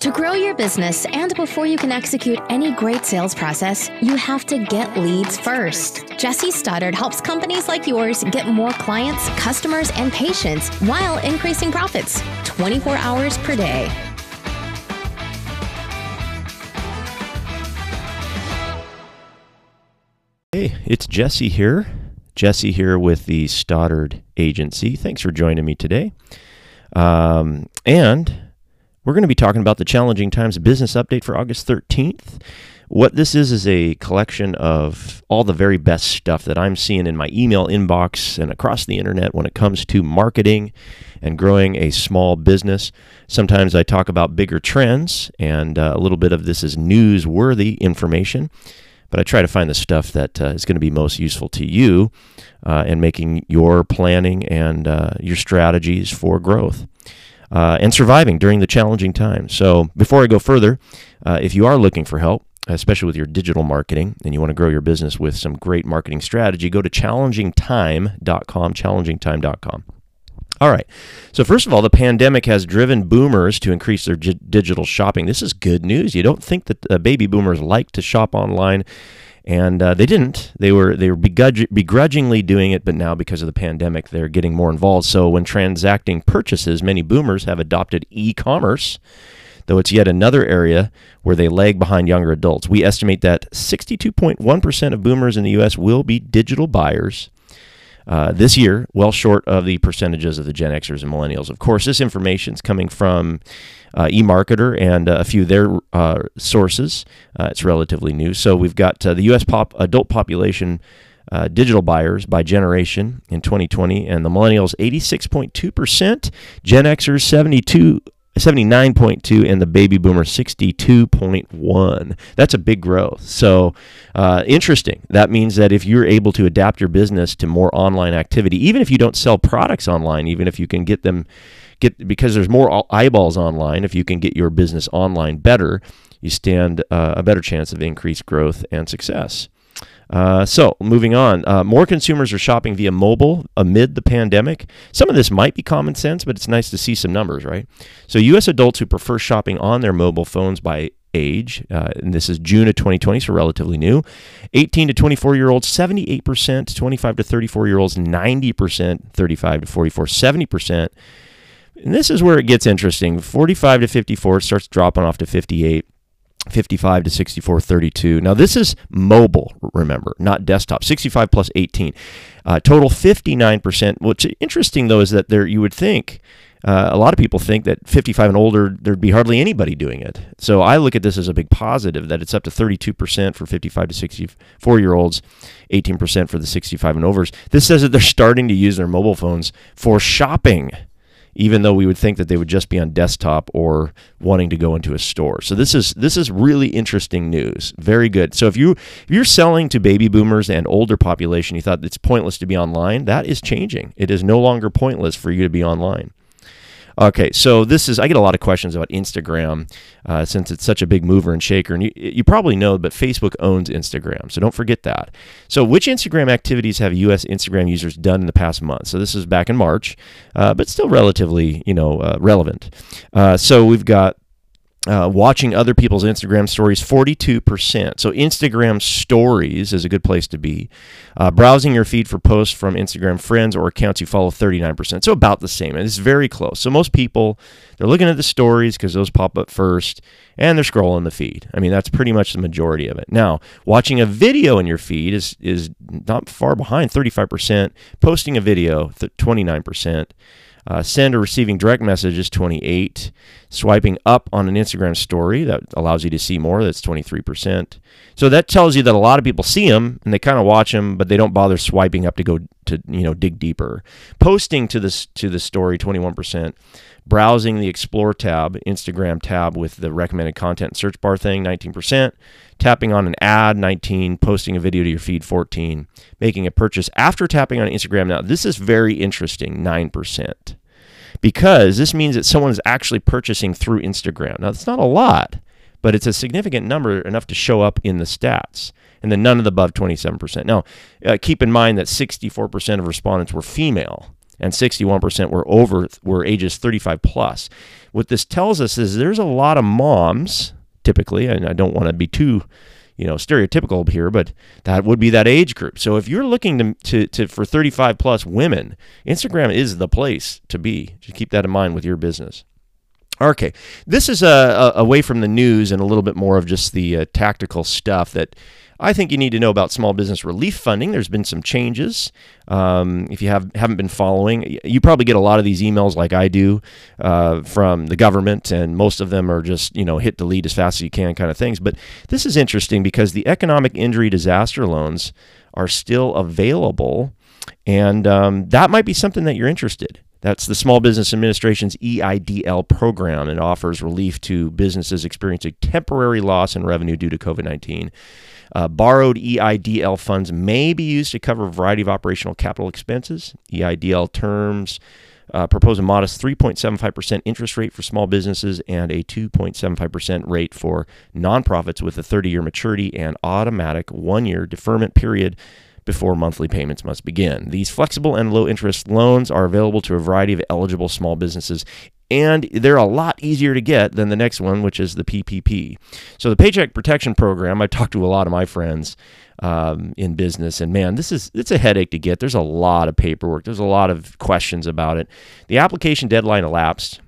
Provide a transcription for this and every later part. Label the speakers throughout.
Speaker 1: To grow your business and before you can execute any great sales process, you have to get leads first. Jesse Stoddard helps companies like yours get more clients, customers, and patients while increasing profits 24 hours per day.
Speaker 2: Hey, it's Jesse here. Jesse here with the Stoddard Agency. Thanks for joining me today. Um, and we're going to be talking about the Challenging Times business update for August 13th. What this is is a collection of all the very best stuff that I'm seeing in my email inbox and across the internet when it comes to marketing and growing a small business. Sometimes I talk about bigger trends, and uh, a little bit of this is newsworthy information but I try to find the stuff that uh, is going to be most useful to you uh, in making your planning and uh, your strategies for growth uh, and surviving during the challenging times. So, before I go further, uh, if you are looking for help, especially with your digital marketing, and you want to grow your business with some great marketing strategy, go to challengingtime.com, challengingtime.com. All right. So, first of all, the pandemic has driven boomers to increase their g- digital shopping. This is good news. You don't think that uh, baby boomers like to shop online and uh, they didn't. They were they were begrudg- begrudgingly doing it, but now because of the pandemic, they're getting more involved. So when transacting purchases, many boomers have adopted e-commerce, though it's yet another area where they lag behind younger adults. We estimate that 62.1% of boomers in the U.S. will be digital buyers. Uh, this year, well short of the percentages of the Gen Xers and Millennials. Of course, this information is coming from uh, eMarketer and uh, a few of their uh, sources. Uh, it's relatively new. So we've got uh, the U.S. Pop adult population. Uh, digital buyers by generation in 2020, and the millennials 86.2%, Gen Xers 72 79.2 and the baby boomer 62.1 that's a big growth so uh, interesting that means that if you're able to adapt your business to more online activity even if you don't sell products online even if you can get them get because there's more eyeballs online. If you can get your business online better, you stand uh, a better chance of increased growth and success. Uh, so, moving on, uh, more consumers are shopping via mobile amid the pandemic. Some of this might be common sense, but it's nice to see some numbers, right? So, U.S. adults who prefer shopping on their mobile phones by age, uh, and this is June of 2020, so relatively new. 18 to 24 year olds, 78%, 25 to 34 year olds, 90%, 35 to 44, 70%. And this is where it gets interesting. 45 to 54 starts dropping off to 58. 55 to 64 32 now this is mobile remember not desktop. 65 plus 18 uh, total 59% what's interesting though is that there you would think uh, a lot of people think that 55 and older there'd be hardly anybody doing it. So i look at this as a big positive that it's up to 32% for 55 to 64 year olds 18% for the 65 and overs. This says that they're starting to use their mobile phones for shopping even though we would think that they would just be on desktop or wanting to go into a store. So this is this is really interesting news. Very good. So if you if you're selling to baby boomers and older population, you thought it's pointless to be online, that is changing. It is no longer pointless for you to be online. Okay, so this is I get a lot of questions about Instagram uh, since it's such a big mover and shaker, and you, you probably know, but Facebook owns Instagram, so don't forget that. So, which Instagram activities have U.S. Instagram users done in the past month? So this is back in March, uh, but still relatively you know uh, relevant. Uh, so we've got uh, watching other people's Instagram stories, 42%. So, Instagram stories is a good place to be. Uh, browsing your feed for posts from Instagram friends or accounts you follow, 39%. So, about the same. And it's very close. So, most people, they're looking at the stories because those pop up first and they're scrolling the feed. I mean, that's pretty much the majority of it. Now, watching a video in your feed is, is not far behind, 35%. Posting a video, 29%. Uh, send or receiving direct messages, 28. Swiping up on an Instagram story, that allows you to see more, that's 23%. So that tells you that a lot of people see them and they kind of watch them, but they don't bother swiping up to go to, you know, dig deeper. Posting to this to the story, 21%. Browsing the Explore tab, Instagram tab with the recommended content search bar thing, 19%. Tapping on an ad, 19. Posting a video to your feed, 14. Making a purchase after tapping on Instagram. Now, this is very interesting, 9%. Because this means that someone is actually purchasing through Instagram. Now, it's not a lot, but it's a significant number enough to show up in the stats. And then none of the above 27%. Now, uh, keep in mind that 64% of respondents were female and 61% were over were ages 35 plus. What this tells us is there's a lot of moms typically, and I don't want to be too you know stereotypical here, but that would be that age group. So if you're looking to, to, to for 35 plus women, Instagram is the place to be. Just keep that in mind with your business. Okay, this is a, away from the news and a little bit more of just the uh, tactical stuff that I think you need to know about small business relief funding. There's been some changes. Um, if you have haven't been following, you probably get a lot of these emails like I do uh, from the government, and most of them are just you know hit delete as fast as you can kind of things. But this is interesting because the economic injury disaster loans are still available, and um, that might be something that you're interested. That's the Small Business Administration's EIDL program. It offers relief to businesses experiencing temporary loss in revenue due to COVID 19. Uh, borrowed EIDL funds may be used to cover a variety of operational capital expenses. EIDL terms uh, propose a modest 3.75% interest rate for small businesses and a 2.75% rate for nonprofits with a 30 year maturity and automatic one year deferment period before monthly payments must begin. These flexible and low interest loans are available to a variety of eligible small businesses and they're a lot easier to get than the next one, which is the PPP. So the Paycheck Protection Program, I talked to a lot of my friends um, in business, and man, this is it's a headache to get. There's a lot of paperwork. There's a lot of questions about it. The application deadline elapsed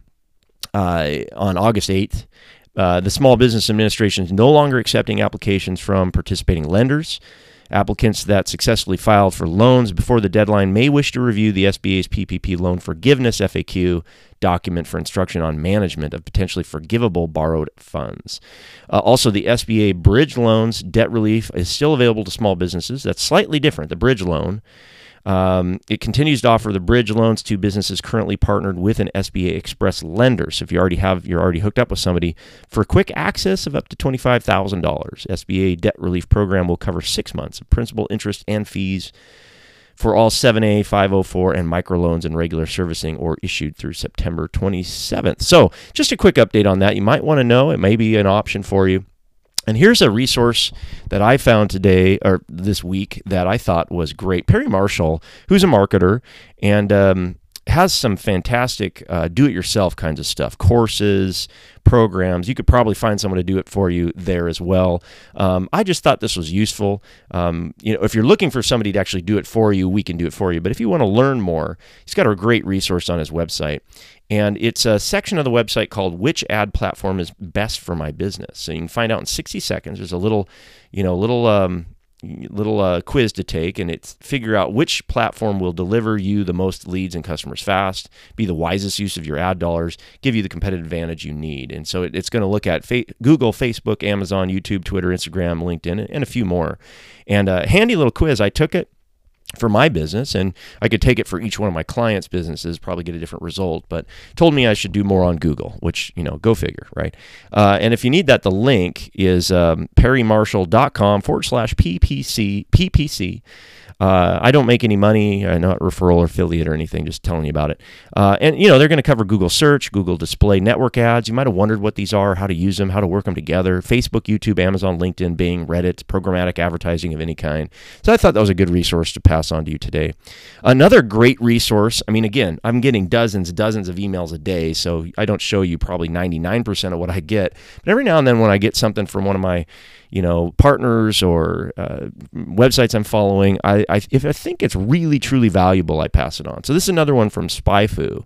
Speaker 2: uh, on August 8th. Uh, the Small Business Administration is no longer accepting applications from participating lenders. Applicants that successfully filed for loans before the deadline may wish to review the SBA's PPP loan forgiveness FAQ document for instruction on management of potentially forgivable borrowed funds. Uh, also, the SBA bridge loans debt relief is still available to small businesses. That's slightly different. The bridge loan um, it continues to offer the bridge loans to businesses currently partnered with an SBA Express lender. So if you already have, you're already hooked up with somebody for quick access of up to twenty-five thousand dollars. SBA debt relief program will cover six months of principal, interest, and fees for all 7A, 504, and microloans and regular servicing or issued through September 27th. So, just a quick update on that. You might want to know, it may be an option for you. And here's a resource that I found today or this week that I thought was great. Perry Marshall, who's a marketer and um, has some fantastic uh, do-it-yourself kinds of stuff, courses, programs. You could probably find someone to do it for you there as well. Um, I just thought this was useful. Um, you know, if you're looking for somebody to actually do it for you, we can do it for you. But if you want to learn more, he's got a great resource on his website. And it's a section of the website called Which Ad Platform is Best for My Business. So you can find out in 60 seconds. There's a little, you know, little um, little uh, quiz to take and it's figure out which platform will deliver you the most leads and customers fast be the wisest use of your ad dollars give you the competitive advantage you need. And so it, it's going to look at fa- google facebook amazon youtube twitter instagram linkedin and a few more. And a handy little quiz i took it for my business and I could take it for each one of my clients' businesses, probably get a different result, but told me I should do more on Google, which, you know, go figure, right? Uh, and if you need that, the link is um, perrymarshall.com forward slash PPC, PPC uh, I don't make any money. I'm not referral or affiliate or anything, just telling you about it. Uh, and, you know, they're going to cover Google search, Google display network ads. You might have wondered what these are, how to use them, how to work them together. Facebook, YouTube, Amazon, LinkedIn, Bing, Reddit, programmatic advertising of any kind. So I thought that was a good resource to pass on to you today. Another great resource, I mean, again, I'm getting dozens, dozens of emails a day, so I don't show you probably 99% of what I get. But every now and then when I get something from one of my you know partners or uh, websites I'm following, I, I, if I think it's really truly valuable, I pass it on. So this is another one from SpyFu,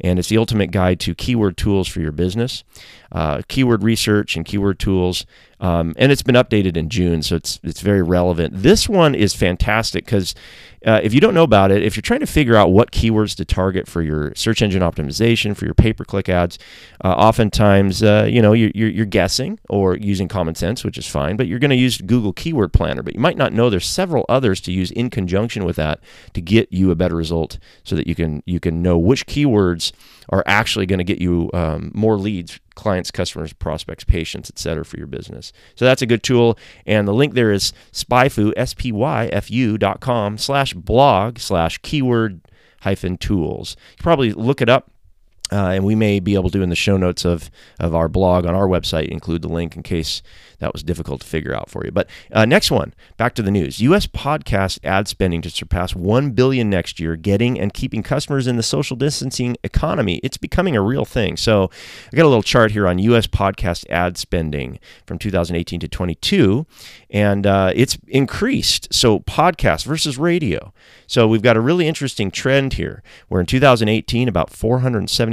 Speaker 2: and it's the ultimate guide to keyword tools for your business, uh, keyword research and keyword tools. Um, and it's been updated in June, so it's it's very relevant. This one is fantastic because uh, if you don't know about it, if you're trying to figure out what keywords to target for your search engine optimization, for your pay-per-click ads, uh, oftentimes uh, you know you're, you're, you're, guessing or using common sense, which is fine. But you're going to use Google Keyword Planner, but you might not know there's several others to use in conjunction with that to get you a better result, so that you can you can know which keywords are actually going to get you um, more leads, clients, customers, prospects, patients, etc. for your business. So that's a good tool. And the link there is spyfu, S-P-Y-F-U dot com slash blog slash keyword hyphen tools. You probably look it up Uh, and we may be able to, in the show notes of, of our blog on our website, include the link in case that was difficult to figure out for you. But uh, next one, back to the news. U.S. podcast ad spending to surpass one billion next year, getting and keeping customers in the social distancing economy. It's becoming a real thing. So I got a little chart here on U.S. podcast ad spending from 2018 to 22, and uh, it's increased. So podcast versus radio. So we've got a really interesting trend here, where in 2018 about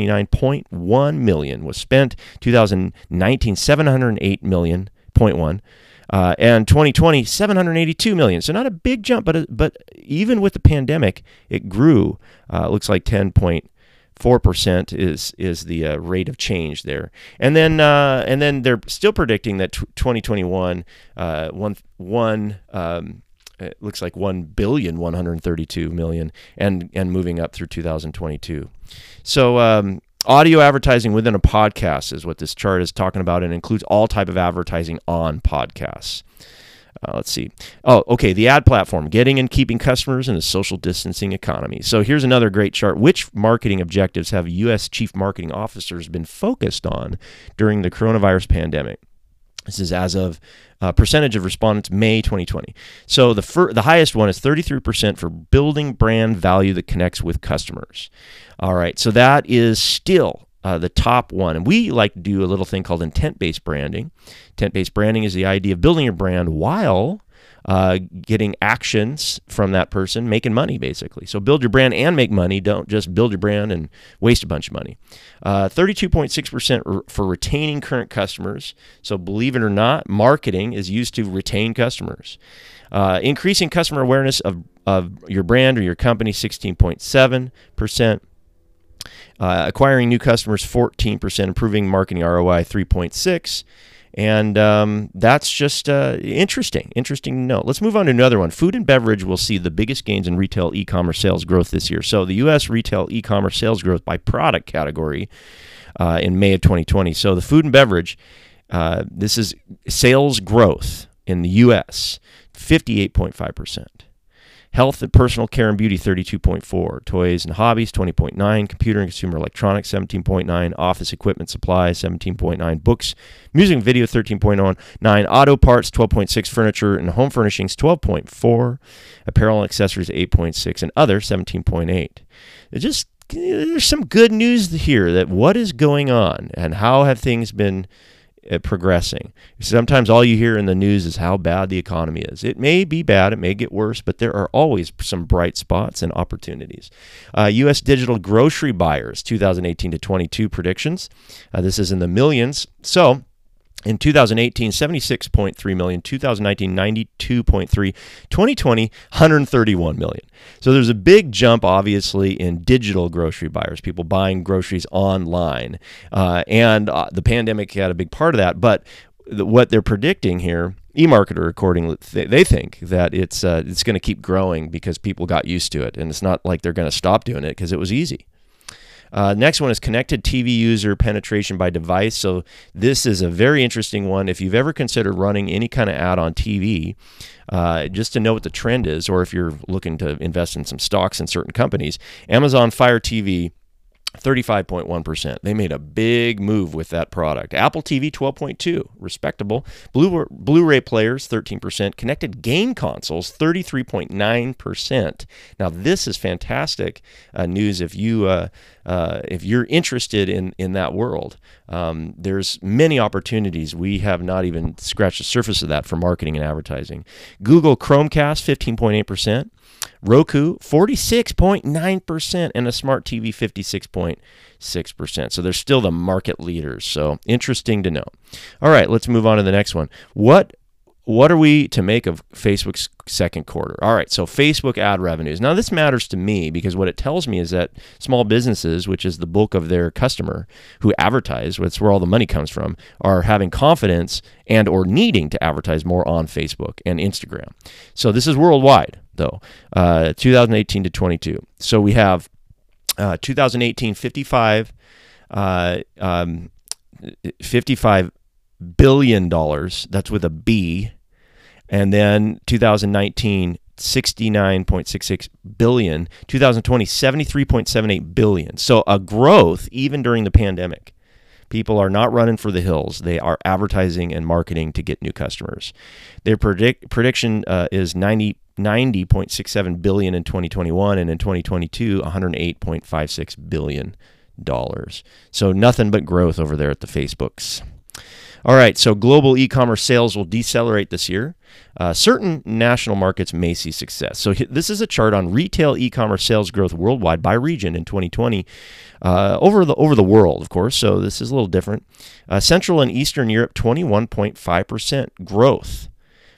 Speaker 2: 479.1 million was spent. 2019 708 million 0.1. Uh, and 2020, 782 million. So not a big jump, but but even with the pandemic, it grew. Uh, it looks like 10.4 percent is is the uh, rate of change there. And then uh, and then they're still predicting that t- 2021 uh, one one. Um, it looks like 1 billion 132 million and and moving up through 2022 so um, audio advertising within a podcast is what this chart is talking about. And includes all type of advertising on podcasts. Uh, let's see. Oh okay the ad platform getting and keeping customers in a social distancing economy. So here's another great chart. Which marketing objectives have us chief marketing officers been focused on during the coronavirus pandemic this is as of uh, percentage of respondents May 2020. So the fir- the highest one is 33% for building brand value that connects with customers. All right, so that is still uh, the top one. And we like to do a little thing called intent based branding. Intent based branding is the idea of building your brand while uh, getting actions from that person, making money basically. So build your brand and make money. Don't just build your brand and waste a bunch of money. Uh, 32.6% for retaining current customers. So believe it or not, marketing is used to retain customers. Uh, increasing customer awareness of, of your brand or your company, 16.7%. Uh, acquiring new customers 14% improving marketing roi 3.6 and um, that's just uh, interesting, interesting to know. Let's move on to another one. Food and beverage will see the biggest gains in retail e commerce sales growth this year. So, the U.S. retail e commerce sales growth by product category uh, in May of 2020. So, the food and beverage, uh, this is sales growth in the U.S., 58.5%. Health and personal care and beauty 32.4, toys and hobbies 20.9, computer and consumer electronics 17.9, office equipment supplies 17.9, books, music and video 13.9, auto parts 12.6, furniture and home furnishings 12.4, apparel and accessories 8.6, and other 17.8. It just there's some good news here that what is going on and how have things been uh, progressing. Sometimes all you hear in the news is how bad the economy is. It may be bad, it may get worse, but there are always some bright spots and opportunities. Uh, U.S. digital grocery buyers, 2018 to 22 predictions. Uh, this is in the millions. So, in 2018 76.3 million. 2019 92.3 2020 131 million. So there's a big jump obviously in digital grocery buyers people buying groceries online. Uh, and uh, the pandemic had a big part of that but what they're predicting here eMarketer accordingly they think that it's uh, it's going to keep growing because people got used to it and it's not like they're going to stop doing it because it was easy uh, next one is connected TV user penetration by device. So this is a very interesting one. If you've ever considered running any kind of ad on TV, uh, just to know what the trend is, or if you're looking to invest in some stocks in certain companies, Amazon Fire TV 35.1%. They made a big move with that product. Apple TV 12.2, respectable. Blu- Blu-ray players 13%, connected game consoles 33.9%. Now this is fantastic uh, news if you uh, uh, if you're interested in in that world. Um, there's many opportunities. We have not even scratched the surface of that for marketing and advertising. Google Chromecast 15.8%. Roku 46.9% and a smart TV 56.6%. So they're still the market leaders. So interesting to know. All right, let's move on to the next one. What what are we to make of Facebook's second quarter? All right, so Facebook ad revenues. Now, this matters to me because what it tells me is that small businesses, which is the bulk of their customer who advertise, that's where all the money comes from, are having confidence and or needing to advertise more on Facebook and Instagram. So this is worldwide, though, uh, 2018 to 22. So we have uh, 2018 55, uh, um, 55 billion dollars. That's with a B. And then 2019, 69.66 billion. 2020 73.78 billion. So a growth even during the pandemic. People are not running for the hills. They are advertising and marketing to get new customers. Their predict, prediction uh, is 90 90.67 billion in 2021 and in 2022 108.56 billion dollars. So nothing but growth over there at the facebooks all right, so global e commerce sales will decelerate this year. Uh, certain national markets may see success. So, this is a chart on retail e commerce sales growth worldwide by region in 2020 uh, over, the, over the world, of course. So, this is a little different. Uh, Central and Eastern Europe, 21.5% growth.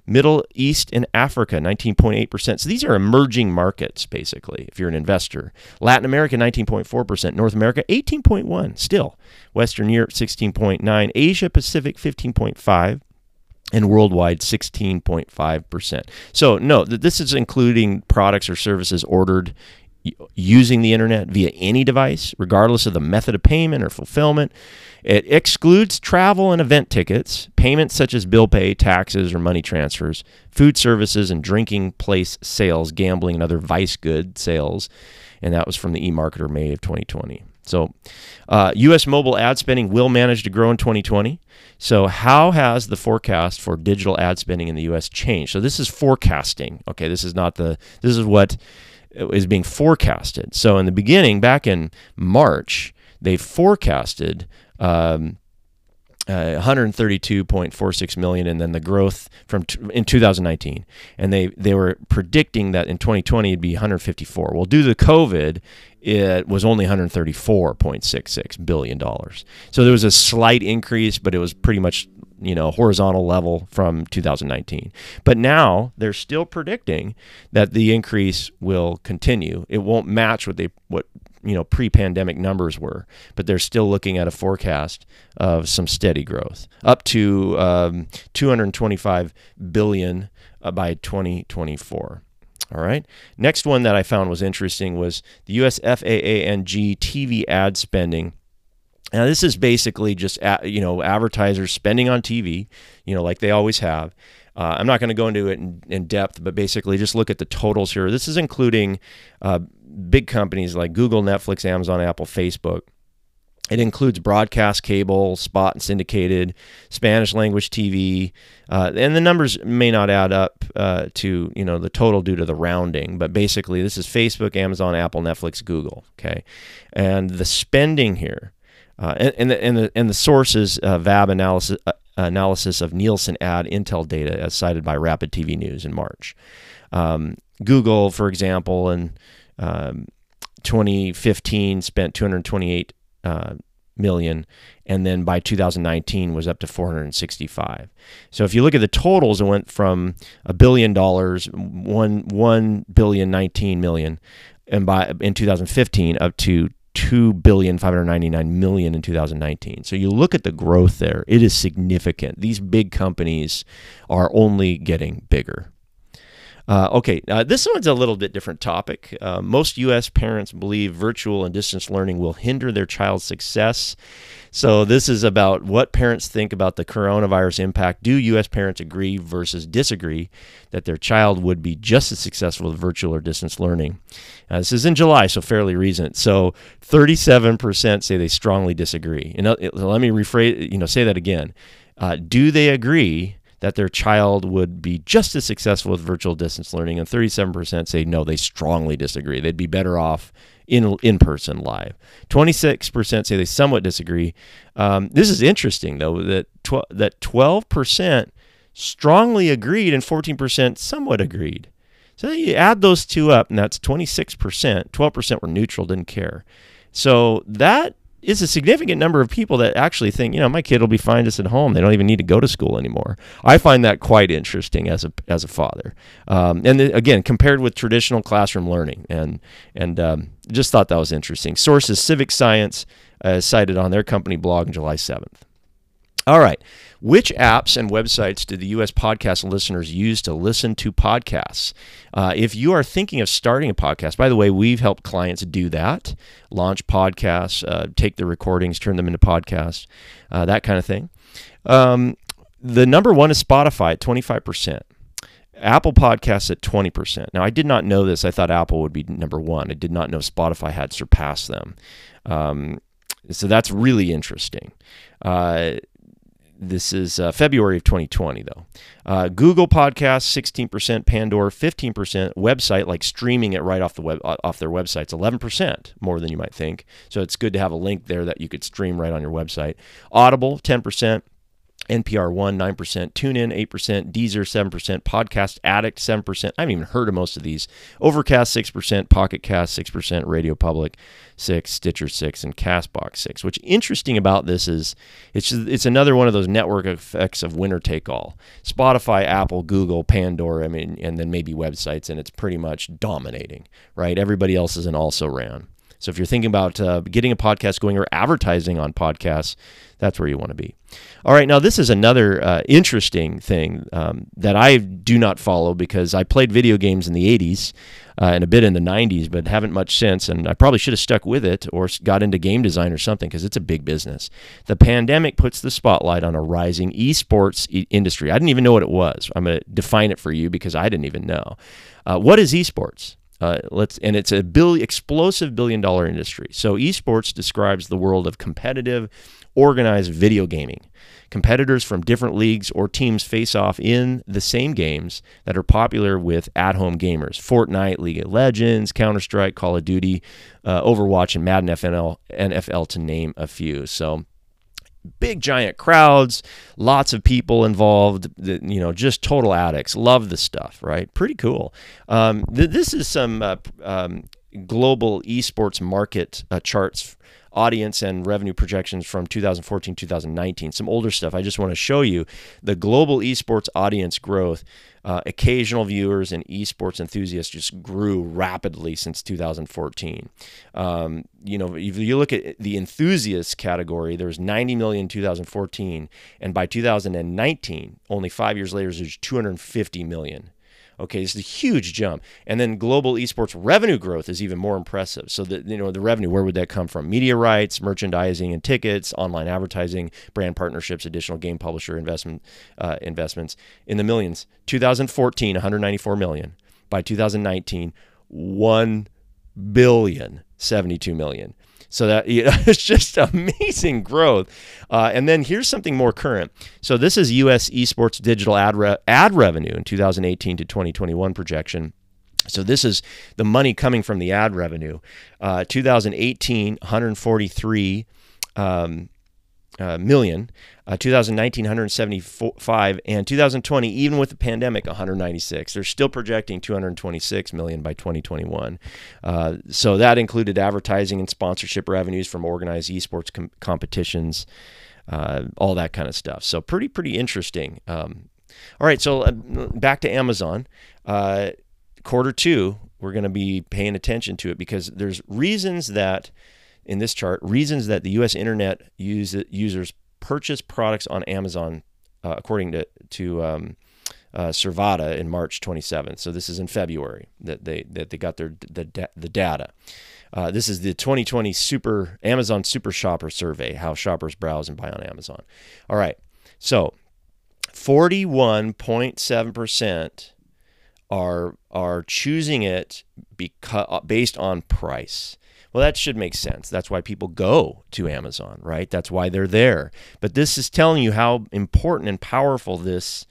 Speaker 2: Middle East and Africa, 19.8%. So these are emerging markets, basically, if you're an investor. Latin America, 19.4%. North America, 18.1 still. Western Europe, 16.9%. Asia Pacific, 15.5 and worldwide 16.5%. So, no, this is including products or services ordered using the internet via any device, regardless of the method of payment or fulfillment. It excludes travel and event tickets, payments such as bill pay, taxes, or money transfers, food services and drinking place sales, gambling, and other vice good sales. And that was from the eMarketer May of 2020. So, uh, U.S. mobile ad spending will manage to grow in 2020. So, how has the forecast for digital ad spending in the U.S. changed? So, this is forecasting. Okay, this is not the. This is what is being forecasted. So, in the beginning, back in March, they forecasted um, uh, 132.46 million, and then the growth from t- in 2019, and they they were predicting that in 2020 it'd be 154. Well, due to COVID, it was only 134.66 billion dollars. So there was a slight increase, but it was pretty much you know horizontal level from 2019. But now they're still predicting that the increase will continue. It won't match what they what you know pre-pandemic numbers were, but they're still looking at a forecast of some steady growth up to um, 225 billion uh, by 2024. All right. Next one that I found was interesting was the US FAA FAANG TV ad spending. Now this is basically just you know advertisers spending on TV, you know, like they always have. Uh, I'm not going to go into it in, in, depth, but basically just look at the totals here. This is including uh, big companies like Google, Netflix, Amazon, Apple, Facebook. It includes broadcast cable, spot and syndicated, Spanish language TV, uh, and the numbers may not add up uh, to you know the total due to the rounding. But basically, this is Facebook, Amazon, Apple, Netflix, Google. Okay, and the spending here, uh, and, the and the and the sources uh, VAB analysis uh, analysis of Nielsen ad Intel data as cited by Rapid TV News in March. Um, Google, for example, in um, 2015 spent 228 uh, million, and then by 2019 was up to 465. So if you look at the totals, it went from a billion dollars, one one billion 19 million, and by in 2015 up to two billion five hundred ninety nine million in 2019. So you look at the growth there; it is significant. These big companies are only getting bigger. Uh, okay, uh, this one's a little bit different topic. Uh, most U.S. parents believe virtual and distance learning will hinder their child's success. So, this is about what parents think about the coronavirus impact. Do U.S. parents agree versus disagree that their child would be just as successful with virtual or distance learning? Uh, this is in July, so fairly recent. So, 37% say they strongly disagree. And let me rephrase, you know, say that again. Uh, do they agree that their child would be just as successful with virtual distance learning, and 37% say no, they strongly disagree. They'd be better off in in person live. 26% say they somewhat disagree. Um, this is interesting though that tw- that 12% strongly agreed and 14% somewhat agreed. So you add those two up, and that's 26%. 12% were neutral, didn't care. So that is a significant number of people that actually think, you know, my kid will be fine just at home. They don't even need to go to school anymore. I find that quite interesting as a as a father. Um, and the, again, compared with traditional classroom learning, and and um, just thought that was interesting. Sources: Civic Science, uh, cited on their company blog on July seventh. All right. Which apps and websites do the U.S. podcast listeners use to listen to podcasts? Uh, if you are thinking of starting a podcast, by the way, we've helped clients do that launch podcasts, uh, take the recordings, turn them into podcasts, uh, that kind of thing. Um, the number one is Spotify at 25%. Apple Podcasts at 20%. Now, I did not know this. I thought Apple would be number one. I did not know Spotify had surpassed them. Um, so that's really interesting. Uh, this is uh, February of 2020, though. Uh, Google Podcasts, 16%, Pandora, 15%, website, like streaming it right off the web off their websites, 11% more than you might think. So it's good to have a link there that you could stream right on your website. Audible, 10%, NPR 1, 9%, TuneIn 8%, Deezer 7%, Podcast Addict 7%. I haven't even heard of most of these. Overcast 6%, Pocket Cast 6%, Radio Public 6, Stitcher 6, and Castbox 6. Which interesting about this is it's just, it's another one of those network effects of winner take all. Spotify, Apple, Google, Pandora, I mean, and then maybe websites, and it's pretty much dominating, right? Everybody else is an also ran. So if you're thinking about uh, getting a podcast going or advertising on podcasts, that's where you want to be. All right, now this is another uh, interesting thing um, that I do not follow because I played video games in the 80s uh, and a bit in the 90s, but haven't much since. And I probably should have stuck with it or got into game design or something because it's a big business. The pandemic puts the spotlight on a rising esports e- industry. I didn't even know what it was. I'm going to define it for you because I didn't even know. Uh, what is esports? Uh, let's and it's a billion, explosive billion dollar industry. So esports describes the world of competitive, organized video gaming. Competitors from different leagues or teams face off in the same games that are popular with at-home gamers: Fortnite, League of Legends, Counter Strike, Call of Duty, uh, Overwatch, and Madden NFL, NFL, to name a few. So big giant crowds, lots of people involved, you know, just total addicts. Love the stuff, right? Pretty cool. Um, th- this is some uh, um, global esports market uh, charts audience and revenue projections from 2014 2019 some older stuff. I just want to show you the global esports audience growth. Uh, occasional viewers and esports enthusiasts just grew rapidly since 2014 um, you know if you look at the enthusiast category there was 90 million in 2014 and by 2019 only five years later there's 250 million Okay, this is a huge jump. And then global esports revenue growth is even more impressive. So the you know the revenue, where would that come from? Media rights, merchandising and tickets, online advertising, brand partnerships, additional game publisher investment uh, investments in the millions. 2014, 194 million. By 2019, 1 billion 72 million. So that you know, it's just amazing growth. Uh, and then here's something more current. So this is U.S. esports digital ad re- ad revenue in 2018 to 2021 projection. So this is the money coming from the ad revenue. Uh, 2018, 143 um, uh, million. Uh, 2019, 175, and 2020, even with the pandemic, 196. They're still projecting 226 million by 2021. Uh, so that included advertising and sponsorship revenues from organized esports com- competitions, uh, all that kind of stuff. So pretty, pretty interesting. Um, all right, so uh, back to Amazon. Uh, quarter two, we're going to be paying attention to it because there's reasons that in this chart reasons that the U.S. internet use, users purchase products on Amazon, uh, according to to um, uh, in March 27th. So this is in February that they that they got their the the data. Uh, this is the 2020 Super Amazon Super Shopper Survey: How shoppers browse and buy on Amazon. All right, so 41.7 percent are are choosing it because based on price. Well, that should make sense. That's why people go to Amazon, right? That's why they're there. But this is telling you how important and powerful this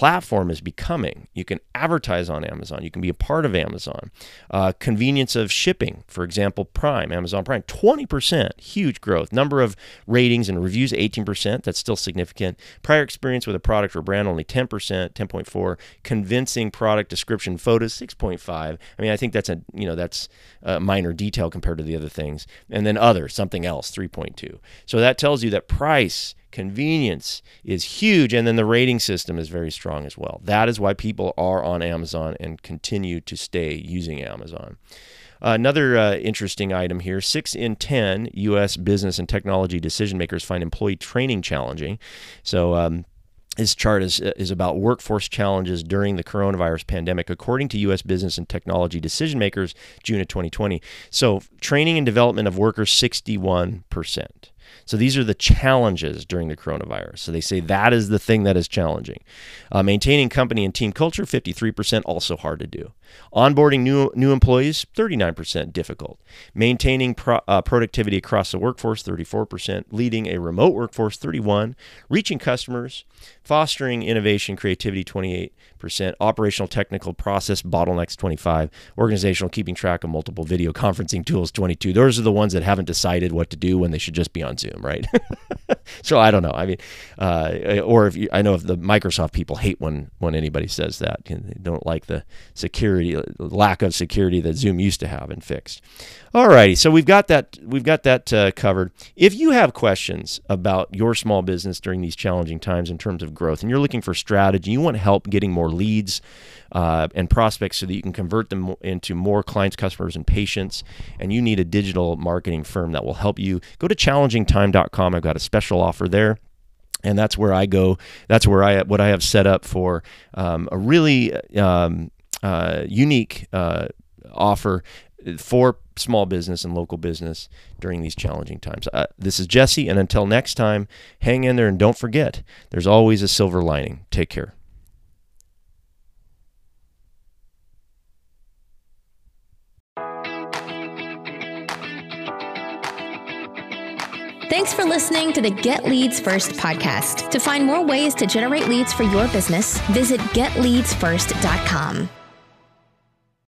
Speaker 2: platform is becoming. You can advertise on Amazon. You can be a part of Amazon. Uh, convenience of shipping, for example, Prime, Amazon Prime, 20%, huge growth. Number of ratings and reviews, 18%. That's still significant. Prior experience with a product or brand, only 10%, 10.4. Convincing product description photos, 6.5. I mean, I think that's a you know that's a minor detail compared to the other things. And then other, something else, 3.2. So that tells you that price convenience is huge and then the rating system is very strong as well that is why people are on amazon and continue to stay using amazon uh, another uh, interesting item here six in 10 U.S. business and technology decision makers find employee training challenging. So, um, this chart is, is about workforce challenges during the coronavirus pandemic, according to U.S. business and technology decision makers, June of 2020. So, training and development of workers, 61%. So these are the challenges during the coronavirus. So they say that is the thing that is challenging. Uh, maintaining company and team culture, 53%, also hard to do. Onboarding new new employees, 39% difficult. Maintaining pro, uh, productivity across the workforce, 34%. Leading a remote workforce, 31. Reaching customers, fostering innovation, creativity, 28%. Operational technical process bottlenecks, 25. Organizational keeping track of multiple video conferencing tools, 22. Those are the ones that haven't decided what to do when they should just be on Zoom, right? so I don't know. I mean, uh, or if you, I know if the Microsoft people hate when when anybody says that, they don't like the security lack of security that Zoom used to have and fixed. Alrighty, so we've got that we've got that uh, covered. If you have questions about your small business during these challenging times in terms of growth, and you're looking for strategy, you want help getting more leads uh, and prospects so that you can convert them into more clients, customers, and patients, and you need a digital marketing firm that will help you, go to challengingtime.com. I've got a special offer there and that's where I go. That's where I what I have set up for um, a really um, uh, unique uh, offer for small business and local business during these challenging times. Uh, this is Jesse, and until next time, hang in there and don't forget there's always a silver lining. Take care.
Speaker 1: Thanks for listening to the Get Leads First podcast. To find more ways to generate leads for your business, visit getleadsfirst.com.